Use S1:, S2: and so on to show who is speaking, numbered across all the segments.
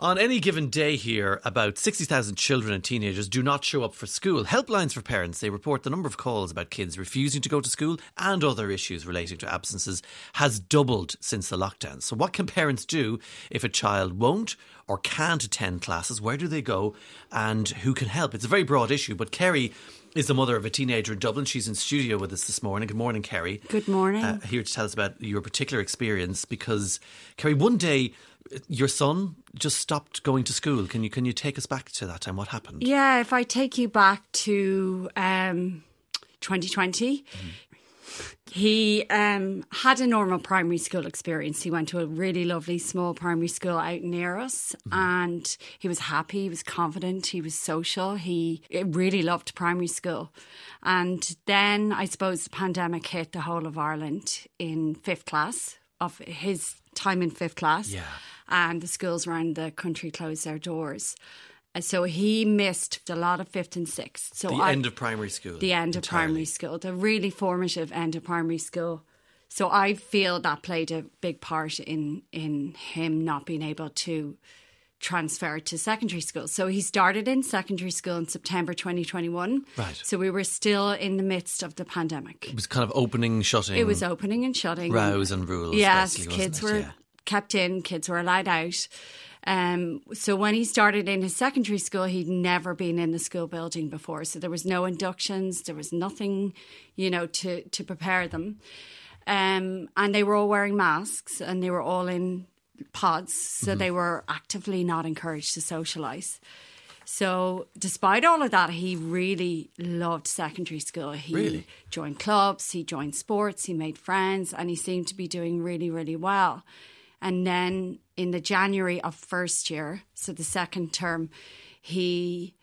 S1: On any given day here, about 60,000 children and teenagers do not show up for school. Helplines for parents, they report the number of calls about kids refusing to go to school and other issues relating to absences has doubled since the lockdown. So, what can parents do if a child won't or can't attend classes? Where do they go and who can help? It's a very broad issue, but Kerry is the mother of a teenager in Dublin. She's in studio with us this morning. Good morning, Kerry.
S2: Good morning.
S1: Uh, here to tell us about your particular experience because, Kerry, one day your son just stopped going to school. Can you can you take us back to that time? What happened?
S2: Yeah, if I take you back to um, 2020, mm. he um, had a normal primary school experience. He went to a really lovely small primary school out near us, mm. and he was happy. He was confident. He was social. He really loved primary school. And then I suppose the pandemic hit the whole of Ireland in fifth class of his time in fifth class.
S1: Yeah
S2: and the schools around the country closed their doors. Uh, so he missed a lot of fifth and sixth. So
S1: the I, end of primary school.
S2: The end entirely. of primary school, the really formative end of primary school. So I feel that played a big part in in him not being able to transfer to secondary school. So he started in secondary school in September 2021.
S1: Right.
S2: So we were still in the midst of the pandemic.
S1: It was kind of opening, shutting.
S2: It was opening and shutting.
S1: Rows and rules.
S2: Yes, kids were yeah kept in, kids were allowed out. Um, so when he started in his secondary school, he'd never been in the school building before. So there was no inductions, there was nothing, you know, to to prepare them. Um, and they were all wearing masks, and they were all in pods, so mm-hmm. they were actively not encouraged to socialise. So, despite all of that, he really loved secondary school. He
S1: really?
S2: joined clubs, he joined sports, he made friends, and he seemed to be doing really, really well. And then in the January of first year, so the second term, he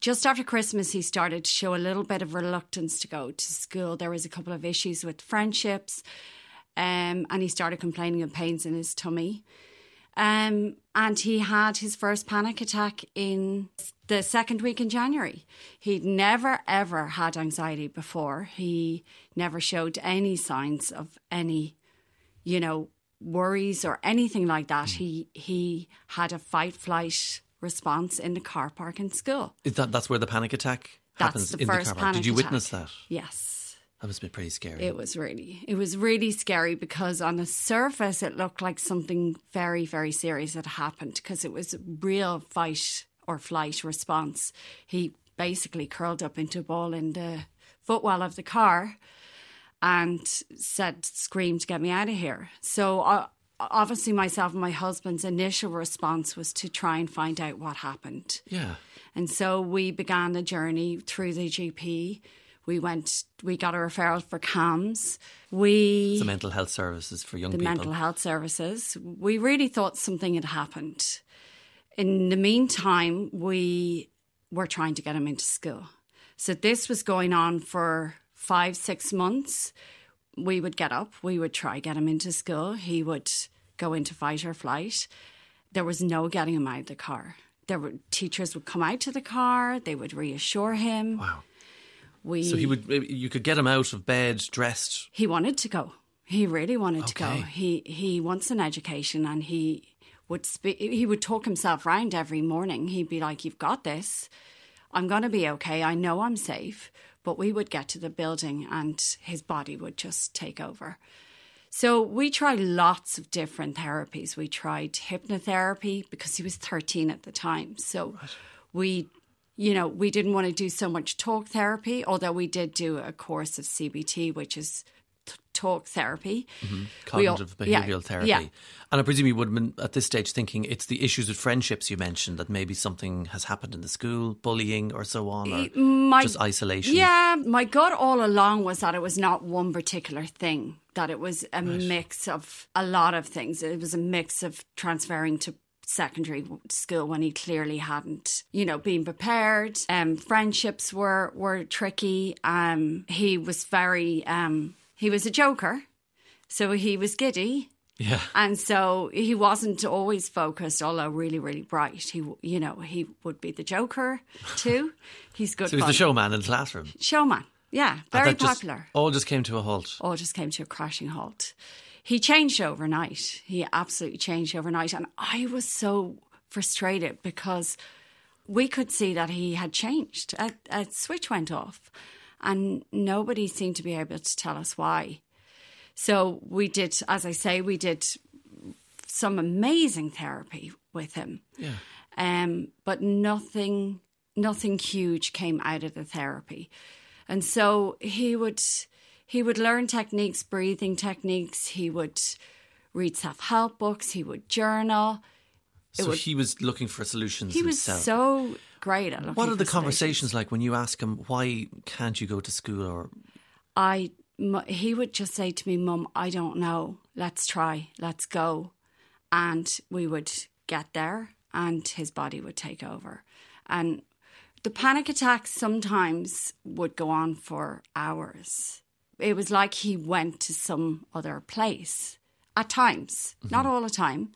S2: just after Christmas, he started to show a little bit of reluctance to go to school. There was a couple of issues with friendships, um, and he started complaining of pains in his tummy. Um, and he had his first panic attack in the second week in January. He'd never, ever had anxiety before. He never showed any signs of any, you know, worries or anything like that. Mm. He he had a fight flight response in the car park in school.
S1: Is that that's where the panic attack happens
S2: that's the
S1: in
S2: first
S1: the car
S2: park?
S1: Did you witness that?
S2: Yes.
S1: That must be pretty scary.
S2: It was really, it was really scary because on the surface it looked like something very, very serious had happened because it was a real fight or flight response. He basically curled up into a ball in the footwell of the car and said, screamed, get me out of here. So uh, obviously, myself and my husband's initial response was to try and find out what happened.
S1: Yeah.
S2: And so we began the journey through the GP. We went, we got a referral for CAMHS. We.
S1: The mental health services for young
S2: the
S1: people.
S2: The mental health services. We really thought something had happened. In the meantime, we were trying to get him into school. So this was going on for five, six months, we would get up, we would try get him into school. He would go into fight or flight. There was no getting him out of the car. There were teachers would come out to the car. They would reassure him.
S1: Wow.
S2: We,
S1: so he would. You could get him out of bed, dressed.
S2: He wanted to go. He really wanted okay. to go. He he wants an education, and he would speak. He would talk himself round every morning. He'd be like, "You've got this. I'm going to be okay. I know I'm safe." but we would get to the building and his body would just take over. So we tried lots of different therapies. We tried hypnotherapy because he was 13 at the time. So right. we, you know, we didn't want to do so much talk therapy, although we did do a course of CBT, which is talk therapy,
S1: mm-hmm. cognitive all, behavioral yeah, therapy.
S2: Yeah.
S1: And I presume you would have been at this stage thinking it's the issues with friendships you mentioned that maybe something has happened in the school, bullying or so on, or my, just isolation.
S2: Yeah, my gut all along was that it was not one particular thing, that it was a right. mix of a lot of things. It was a mix of transferring to secondary school when he clearly hadn't, you know, been prepared. Um, friendships were were tricky. Um, he was very um, he was a joker, so he was giddy.
S1: Yeah.
S2: And so he wasn't always focused, although really, really bright. He, you know, he would be the joker too. He's good.
S1: so he's the showman in the classroom.
S2: Showman, yeah, very popular.
S1: Just, all just came to a halt.
S2: All just came to a crashing halt. He changed overnight. He absolutely changed overnight, and I was so frustrated because we could see that he had changed. A, a switch went off, and nobody seemed to be able to tell us why. So we did, as I say, we did some amazing therapy with him.
S1: Yeah.
S2: Um, but nothing, nothing huge came out of the therapy, and so he would, he would learn techniques, breathing techniques. He would read self-help books. He would journal.
S1: So he was looking for solutions.
S2: He was
S1: himself.
S2: so great at
S1: What are the conversations like when you ask him why can't you go to school or
S2: I he would just say to me, "Mum, I don't know. Let's try. Let's go." And we would get there, and his body would take over. And the panic attacks sometimes would go on for hours. It was like he went to some other place at times, not mm-hmm. all the time,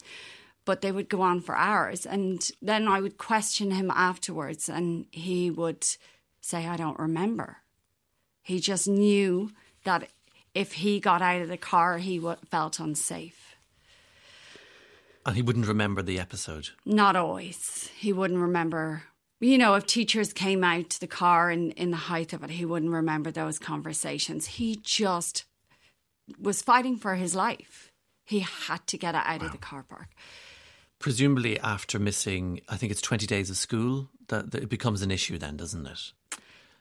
S2: but they would go on for hours. And then I would question him afterwards, and he would say, I don't remember. He just knew that if he got out of the car, he w- felt unsafe.
S1: and he wouldn't remember the episode?
S2: Not always. He wouldn't remember. You know, if teachers came out to the car in, in the height of it, he wouldn't remember those conversations. He just was fighting for his life. He had to get out of the car park.
S1: Presumably, after missing, I think it's 20 days of school, that, that it becomes an issue then, doesn't it?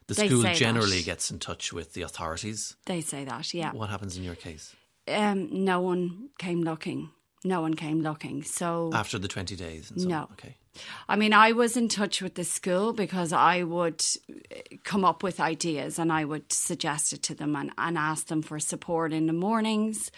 S1: The
S2: They
S1: school
S2: say that.
S1: generally gets in touch with the authorities.
S2: They say that, yeah.
S1: What happens in your case
S2: Um, no one came looking. No one came looking. So
S1: after the 20 days? And so
S2: No.
S1: on? Okay.
S2: I mean, I was in touch with the school because I would uh, come up with ideas and I would suggest it to them and, and ask them for support in the mornings.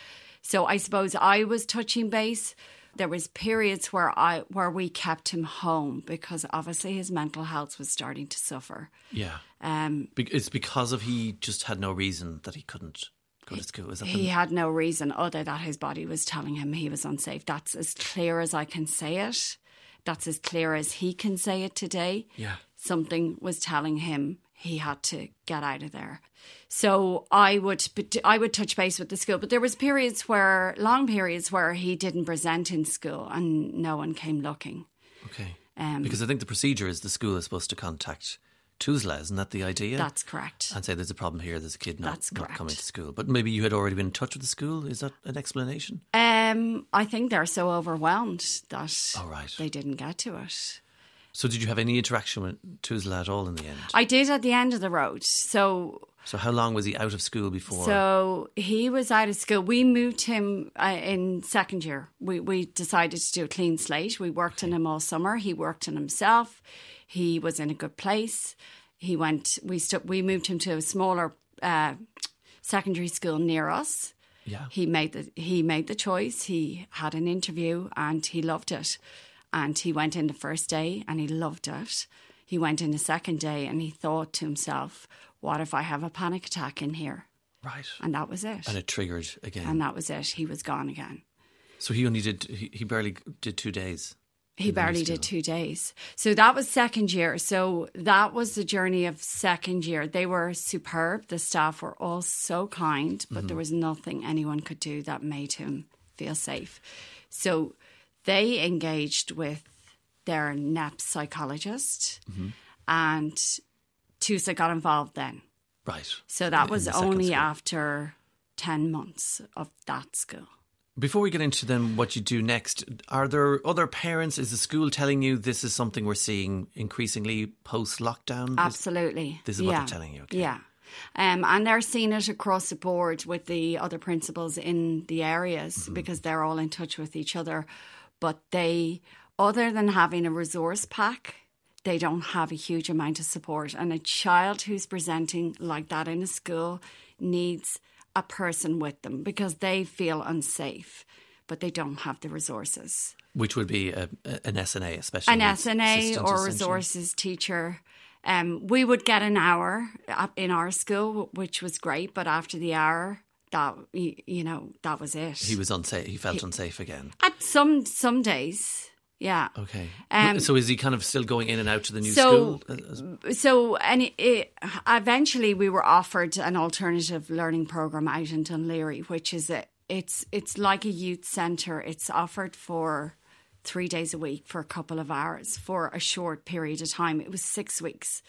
S2: So I suppose I was touching base. There was periods where I where we kept him home because obviously his mental health was starting to suffer.
S1: Yeah.
S2: Um,
S1: it's because of he just had no reason that he couldn't go to school. Is that
S2: he
S1: the,
S2: had no reason other that his body was telling him he was unsafe. That's as clear as I can say it. That's as clear as he can say it today.
S1: Yeah.
S2: Something was telling him he had to get out of there. So I would I would touch base with the school, but there was periods where long periods where he didn't present in school and no one came looking.
S1: Okay.
S2: Um,
S1: Because I think the procedure is the school is supposed to contact TUSLA, isn't that the idea?
S2: That's correct.
S1: and say there's a problem here, there's a kid not,
S2: That's
S1: not
S2: correct.
S1: coming to school. But maybe you had already been in touch with the school. Is that an explanation?
S2: Um, I think they're so overwhelmed that
S1: Oh, right.
S2: they didn't get to it.
S1: So did you have any interaction with TUSLA at all in the end?
S2: I did at the end of the road. So
S1: so how long was he out of school before?
S2: So he was out of school. We moved him uh, in second year. We we decided to do a clean slate. We worked on him all summer. He worked on himself. He was in a good place. He went. We st- We moved him to a smaller uh, secondary school near us.
S1: yeah.
S2: He made the he made the choice. He had an interview and he loved it. And he went in the first day and he loved it. He went in the second day and he thought to himself, "What if I have a panic attack in here?"
S1: Right.
S2: And that was it.
S1: And it triggered again.
S2: And that was it. He was gone again.
S1: so he only did, he, he barely did two days.
S2: He
S1: in the new
S2: barely did two days. So that was second year. So that was the journey of second year. They were superb. The staff were all so kind, but
S1: Mm-hmm.
S2: there was nothing anyone could do that made him feel safe. So they engaged with their NEPS psychologist
S1: Mm-hmm.
S2: and TUSLA got involved then.
S1: Right.
S2: So that
S1: In
S2: was
S1: second
S2: only after 10 months of that school.
S1: Before we get into then what you do next, are there other parents? Is the school telling you this is something we're seeing increasingly post lockdown?
S2: Absolutely.
S1: this is what
S2: yeah.
S1: they're telling you, okay.
S2: Yeah. Um, and they're seeing it across the board with the other principals in the areas
S1: Mm-hmm.
S2: because they're all in touch with each other. But they, other than having a resource pack, they don't have a huge amount of support. And a child who's presenting like that in a school needs a person with them because they feel unsafe, but they don't have the resources
S1: Which would be a, an SNA, especially
S2: an SNA or resources teacher. Um, we would get an hour in our school, which was great. But after the hour, that you, know, that was it.
S1: He was unsafe. He felt unsafe again.
S2: At some some days, yeah.
S1: Okay.
S2: Um,
S1: so is he kind of still going in and out to the new
S2: so-
S1: school? Uh, uh,
S2: So, and it, it, eventually, we were offered an alternative learning program out in Dún Laoghaire, which is a it's it's like a youth centre. It's offered for three days a week for a couple of hours for a short period of time. It was six weeks.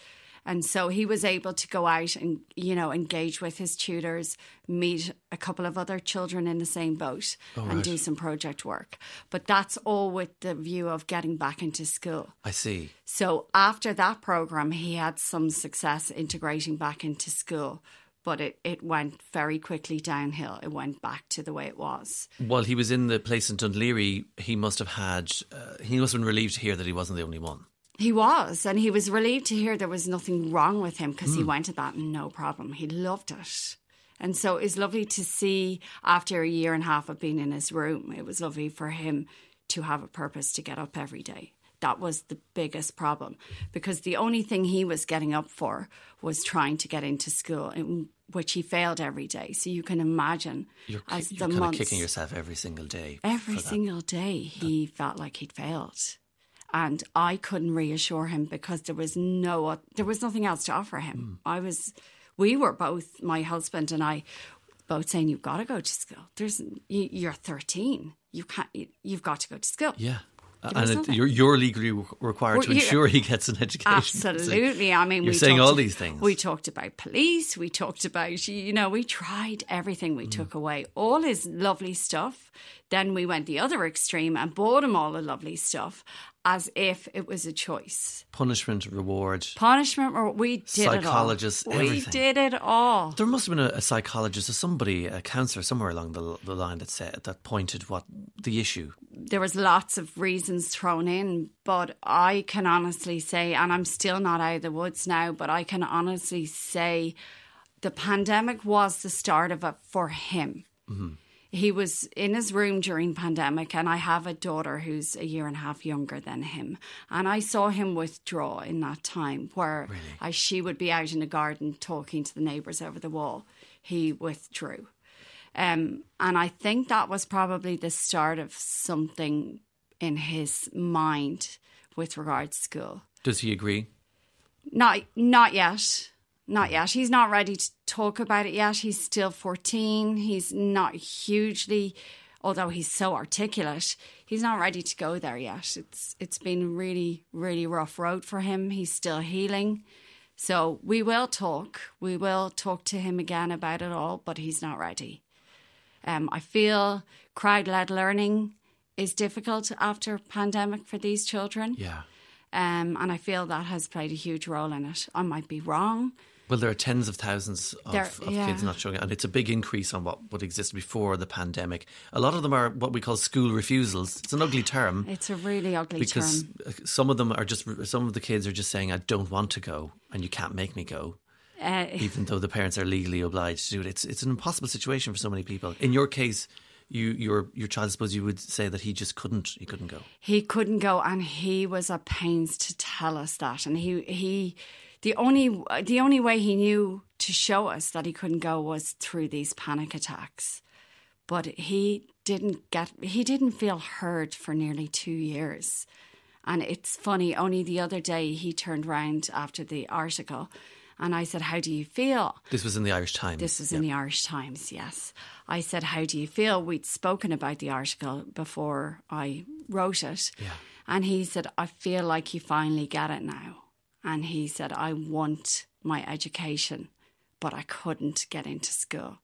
S2: And so he was able to go out and, you know, engage with his tutors, meet a couple of other children in the same boat
S1: Oh,
S2: and do some project work. But that's all with the view of getting back into school.
S1: I see.
S2: So after that program, he had some success integrating back into school, but it, it went very quickly downhill. It went back to the way it was.
S1: While he was in the place in Dún Laoghaire, he must have had, uh, he must have been relieved to hear that he wasn't the only one.
S2: He was, and he was relieved to hear there was nothing wrong with him because
S1: Hmm.
S2: he went at that and no problem. He loved it. And so it was lovely to see after a year and a half of being in his room, it was lovely for him to have a purpose to get up every day. That was the biggest problem because the only thing he was getting up for was trying to get into school, in which he failed every day. So you can imagine
S1: You're,
S2: as the
S1: you're of
S2: months
S1: kicking yourself every single day.
S2: Every single day, he felt like he'd failed, and I couldn't reassure him because there was no, there was nothing else to offer him. I was, we were both, my husband and I, both saying, "You've got to go to school. There's, you, you're 13. You can't. You, you've got to go to school."
S1: Yeah. And it, you're, you're legally required to
S2: Well, yeah.
S1: ensure he gets an education.
S2: Absolutely. I mean,
S1: You're
S2: we
S1: saying all these things.
S2: We talked about police. We talked about, you know, we tried everything.
S1: Mm.
S2: We took away all his lovely stuff. Then we went the other extreme and bought him all the lovely stuff as if it was a choice.
S1: Punishment, reward.
S2: Punishment, or we did it all. We
S1: everything.
S2: did it all.
S1: There must have been a, a psychologist or somebody, a counsellor somewhere along the, the line that said that pointed what the issue.
S2: there was lots of reasons thrown in, but I can honestly say, and I'm still not out of the woods now, but I can honestly say the pandemic was the start of it for him. Mm-hmm. He was in his room during pandemic, and I have a daughter who's a year and a half younger than him, and I saw him withdraw in that time where as she would be out in the garden talking to the neighbours over the wall. He withdrew. Um, and I think that was probably the start of something in his mind with regards to school.
S1: Does he agree?
S2: Not not yet. Not yet. He's not ready to talk about it yet. He's still 14. He's not hugely although he's so articulate, he's not ready to go there yet. It's it's been really, really rough road for him. He's still healing. So we will talk. We will talk to him again about it all, but he's not ready. Um, I feel crowd led learning is difficult after pandemic for these children.
S1: Yeah.
S2: Um, and I feel that has played a huge role in it. I might be wrong.
S1: Well, there are tens of thousands of,
S2: There-
S1: of
S2: yeah.
S1: kids not showing it, and it's a big increase on what, would exist before the pandemic. A lot of them are what we call school refusals. It's an ugly term
S2: It's a really ugly
S1: because
S2: term.
S1: Because some of them are just some of the kids are just saying, "I don't want to go," and you can't make me go,
S2: Uh,
S1: even though the parents are legally obliged to do it. It's it's an impossible situation for so many people. In your case, you your your child, I suppose you would say that he just couldn't he couldn't go.
S2: he couldn't go, and he was at pains to tell us that. And he he the only the only way he knew to show us that he couldn't go was through these panic attacks. But he didn't get he didn't feel heard for nearly two years. And it's funny, only the other day he turned round after the article and I said, How do you feel?
S1: This was in the Irish Times.
S2: This was in the Irish Times, yes. I said, How do you feel? We'd spoken about the article before I wrote it.
S1: Yeah.
S2: And he said, I feel like you finally get it now. And he said, I want my education, but I couldn't get into school.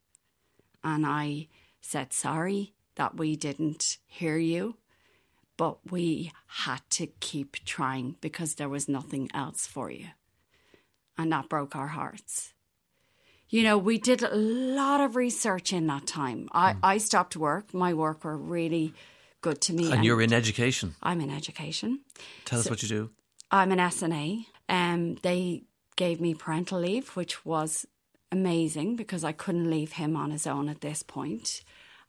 S2: And I said, Sorry that we didn't hear you, but we had to keep trying because there was nothing else for you. And that broke our hearts you know, we did a lot of research in that time. I, hmm. I stopped work. My work were really good to me.
S1: and you're in education.
S2: I'm in education.
S1: Tell us what you do.
S2: I'm an SNA. Um, they gave me parental leave, which was amazing because I couldn't leave him on his own at this point.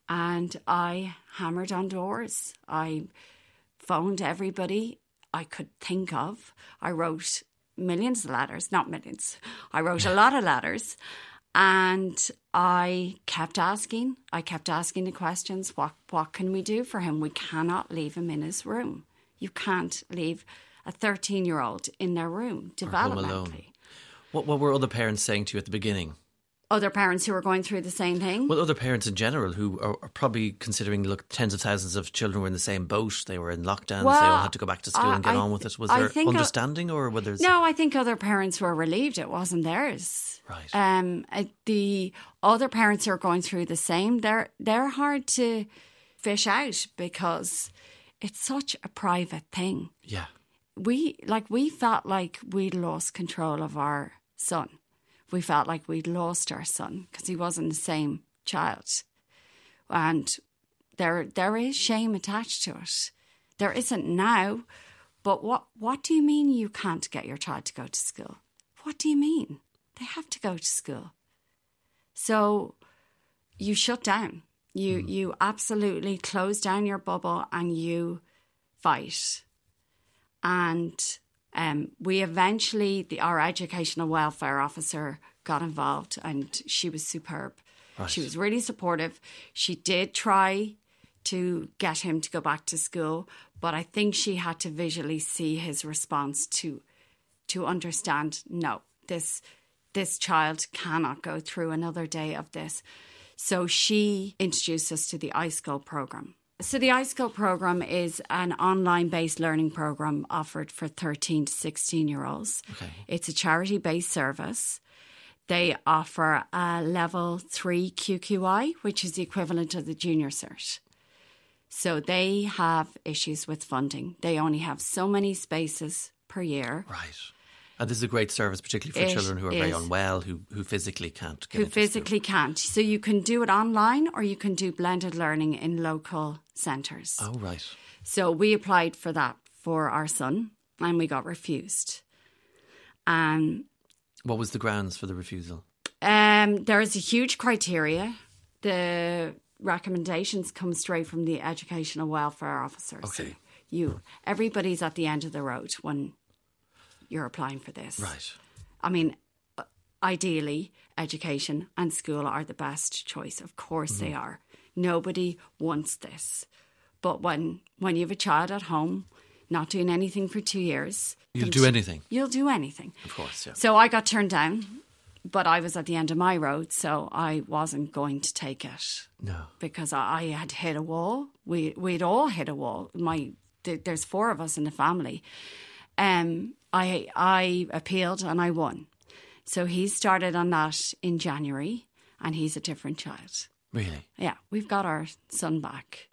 S2: And I hammered on doors. I phoned everybody I could think of. I wrote millions of letters, not millions. I wrote a lot of letters. And I kept asking, I kept asking the questions what, what can we do for him? We cannot leave him in his room. You can't leave a 13 year old in their room developmentally.
S1: What what were other parents saying to you at the beginning?
S2: other parents who are going through the same thing.
S1: Well, other parents in general who are, are probably considering, look, tens of thousands of children were in the same boat. They were in lockdowns.
S2: Well,
S1: they all had to go back to school
S2: I-
S1: and get
S2: I
S1: on with it. Was
S2: I
S1: there
S2: uh,
S1: understanding or were there?
S2: No, I think other parents were relieved it wasn't theirs.
S1: Right.
S2: Um, uh, the other parents who are going through the same. They're they're hard to fish out because it's such a private thing.
S1: yeah.
S2: We like we felt like we'd lost control of our son. We felt like we'd lost our son because he wasn't the same child, and there there is shame attached to it. There isn't now, but what what do you mean you can't get your child to go to school? What do you mean? They have to go to school. So you shut down. You hmm. you absolutely close down your bubble and you fight. And um, we eventually, the, our educational welfare officer got involved, and she was superb. She was really supportive. She did try to get him to go back to school, but I think she had to visually see his response to to understand no this this child cannot go through another day of this so she introduced us to the iScoil program so the iScoil program is an online based learning program offered for 13 to 16 year olds
S1: Okay.
S2: it's a charity based service. They offer a level 3 QQI which is the equivalent of the junior cert. So they have issues with funding. They only have so many spaces per year.
S1: Right. And this is a great service, particularly for
S2: It
S1: children who are very unwell, who who physically can't get
S2: who
S1: into school.
S2: physically can't. So you can do it online or you can do blended learning in local centres.
S1: Oh, right.
S2: So we applied for that for our son and we got refused. Um,
S1: What was the grounds for the refusal?
S2: um, there is a huge criteria. The recommendations come straight from the educational welfare officer. So
S1: Okay.
S2: you, everybody's at the end of the road when you're applying for this.
S1: Right.
S2: I mean, uh, ideally, education and school are the best choice. Of course, they are. Nobody wants this, but when when you have a child at home, not doing anything for two years,
S1: You'll do anything,
S2: you'll do anything.
S1: of course. Yeah.
S2: So I got turned down, but I was at the end of my road, so I wasn't going to take it
S1: No.
S2: because I, I had hit a wall. We we'd all hit a wall. My th- there's four of us in the family. Um, I I appealed and I won. So he started on that in January, and he's a different child.
S1: Really
S2: Yeah, we've got our son back.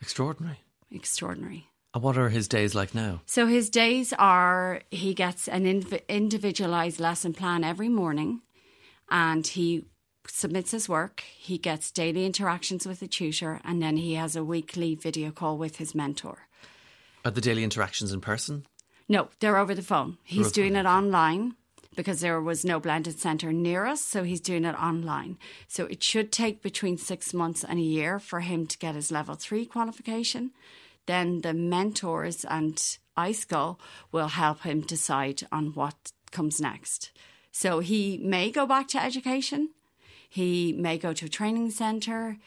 S1: extraordinary.
S2: Extraordinary.
S1: And what are his days like now?
S2: So his days are he gets an inv- individualized lesson plan every morning and he submits his work. He gets daily interactions with the tutor and then he has a weekly video call with his mentor.
S1: Are the daily interactions in person?
S2: No, they're over the phone. He's doing it online because there was no blended centre near us, so he's doing it online. So it should take between six months and a year for him to get his level three qualification. Then the mentors and iScoil will help him decide on what comes next. So he may go back to education. He may go to a training centre.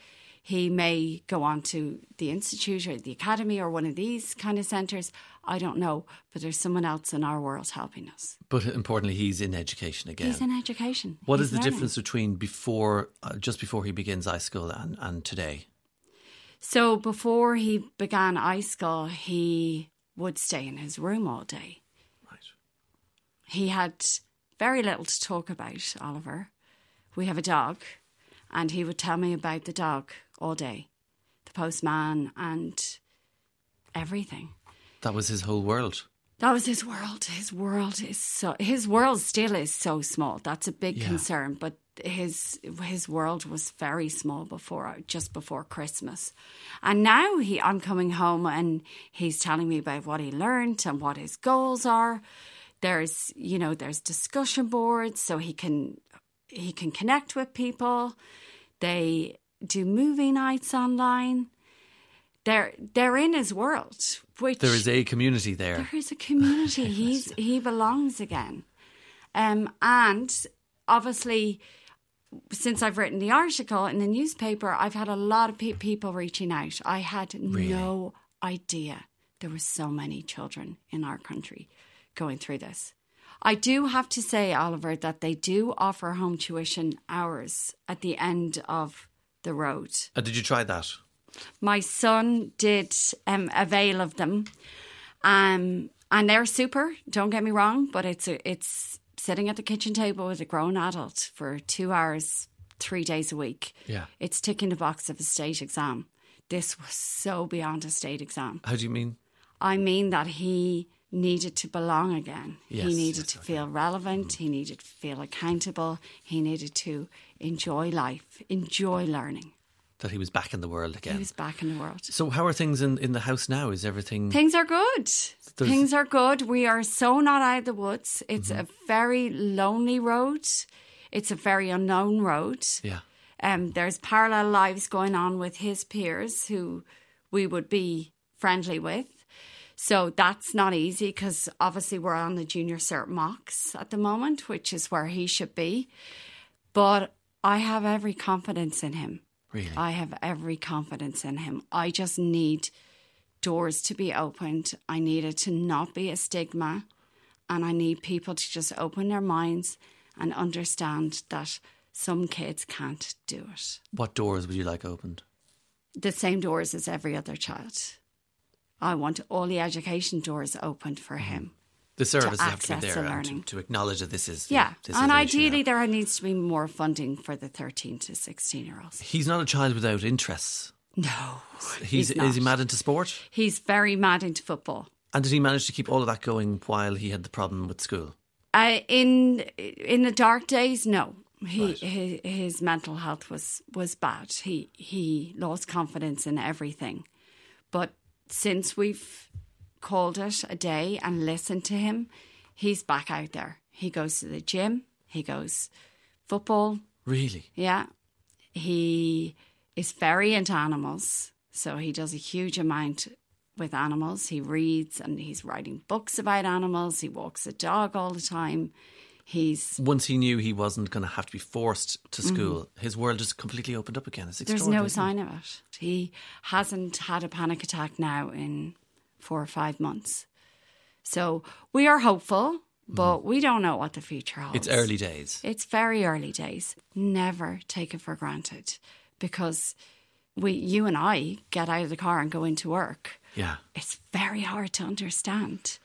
S2: He may go on to the institute or the academy or one of these kind of centres. I don't know, but there's someone else in our world helping us.
S1: But importantly, he's in education again.
S2: He's in education.
S1: What
S2: He's
S1: is the
S2: learning.
S1: difference between before, uh, just before he begins iScoil and, and today?
S2: So before he began iScoil, he would stay in his room all day.
S1: Right.
S2: He had very little to talk about, Oliver. We have a dog, and he would tell me about the dog all day, the postman, and everything.
S1: That was his whole world.
S2: That was his world. His world is so his world still is so small. That's a big
S1: Yeah.
S2: concern. But his his world was very small before just before Christmas, and now he I'm coming home and he's telling me about what he learned and what his goals are. There's you know there's discussion boards so he can he can connect with people. They do movie nights online. They're they're in his world, which
S1: There is a community there.
S2: there is a community. He's he belongs again, um, and obviously, since I've written the article in the newspaper, I've had a lot of pe- people reaching out. I had no idea there were so many children in our country going through this. I do have to say, Oliver, that they do offer home tuition hours at the end of the road.
S1: Uh, did you try that?
S2: My son did um, avail of them, um, and they're super. Don't get me wrong, but it's a, it's sitting at the kitchen table with a grown adult for two hours, three days a week.
S1: Yeah.
S2: It's ticking the box of a state exam. This was so beyond a state exam.
S1: How do you mean?
S2: I mean that he needed to belong again.
S1: Yes,
S2: he needed
S1: yes,
S2: to
S1: okay.
S2: feel relevant. He needed to feel accountable. He needed to enjoy life, enjoy learning.
S1: That he was back in the world again.
S2: He was back in the world.
S1: So how are things in, in the house now? Is everything
S2: Things are good.
S1: There's-
S2: Things are good. We are so not out of the woods. It's
S1: Mm-hmm.
S2: a very lonely road. It's a very unknown road.
S1: Yeah.
S2: Um, there's parallel lives going on with his peers who we would be friendly with. So that's not easy because obviously we're on the junior cert mocks at the moment, which is where he should be. But I have every confidence in him.
S1: Really?
S2: I have every confidence in him. I just need doors to be opened. I need it to not be a stigma. And I need people to just open their minds and understand that some kids can't do it.
S1: what doors would you like opened?
S2: The same doors as every other child. I want all the education doors opened for him.
S1: The services have to be there
S2: to
S1: and to, to acknowledge that this is
S2: Yeah.
S1: This
S2: and
S1: is
S2: ideally, there needs to be more funding for the 13 to 16 year olds.
S1: he's not a child without interests.
S2: No.
S1: He's,
S2: He's
S1: is he mad into sport?
S2: He's very mad into football.
S1: And did he manage to keep all of that going while he had the problem with school?
S2: Uh, in in the dark days, no. He his, his mental health was was bad. He he lost confidence in everything. But since we've called it a day and listened to him, he's back out there. He goes to the gym. He goes football.
S1: Really?
S2: Yeah. He is very into animals. So he does a huge amount with animals. He reads and he's writing books about animals. He walks a dog all the time. He's
S1: Once he knew he wasn't going to have to be forced to school, his world just completely opened up again. It's
S2: Mm-hmm. there's no sign of it. He hasn't had a panic attack now in four or five months. So we are hopeful, but we don't know what the future holds.
S1: It's early days.
S2: It's very early days. Never take it for granted because we, you and I, get out of the car and go into work.
S1: Yeah.
S2: It's very hard to understand.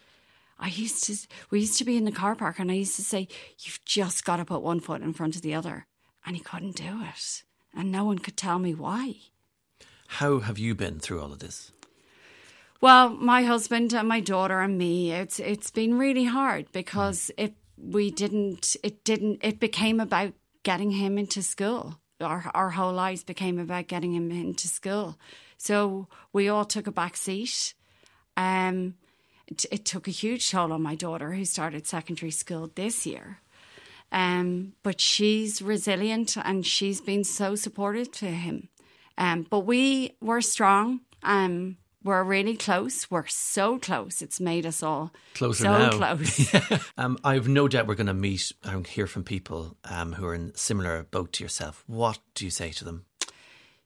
S2: I used to, we used to be in the car park, and I used to say, "You've just got to put one foot in front of the other," and he couldn't do it, and no one could tell me why.
S1: How have you been through all of this?
S2: Well, my husband and my daughter and me, it's it's been really hard because it we didn't it didn't it became about getting him into school. Our our whole lives became about getting him into school. So we all took a back seat. Um it, it took a huge toll on my daughter who started secondary school this year. Um, but she's resilient and she's been so supportive to him. Um, but we were strong. Um, we're really close. We're so close. It's made us all
S1: Closer
S2: so
S1: now.
S2: close.
S1: Um, I've no doubt we're going to meet and hear from people um, who are in similar boat to yourself. What do you say to them?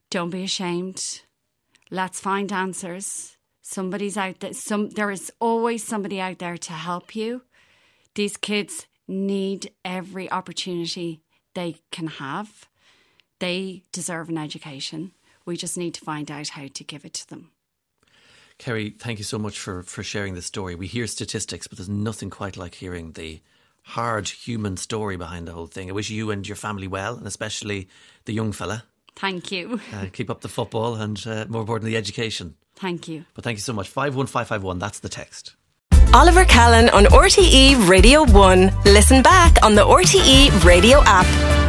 S2: Don't be ashamed. Let's find answers. Somebody's out there. Some there is always somebody out there to help you. These kids need every opportunity they can have. They deserve an education. We just need to find out how to give it to them.
S1: Kerry, thank you so much for, for sharing this story. We hear statistics, but there's nothing quite like hearing the hard human story behind the whole thing. I wish you and your family well, and especially the young fella.
S2: Thank you.
S1: Uh, keep up the football and, uh, more importantly, the education.
S2: Thank you.
S1: But thank you so much. 51551, that's the text.
S3: Oliver Callan on RTE Radio 1. Listen back on the RTE Radio app.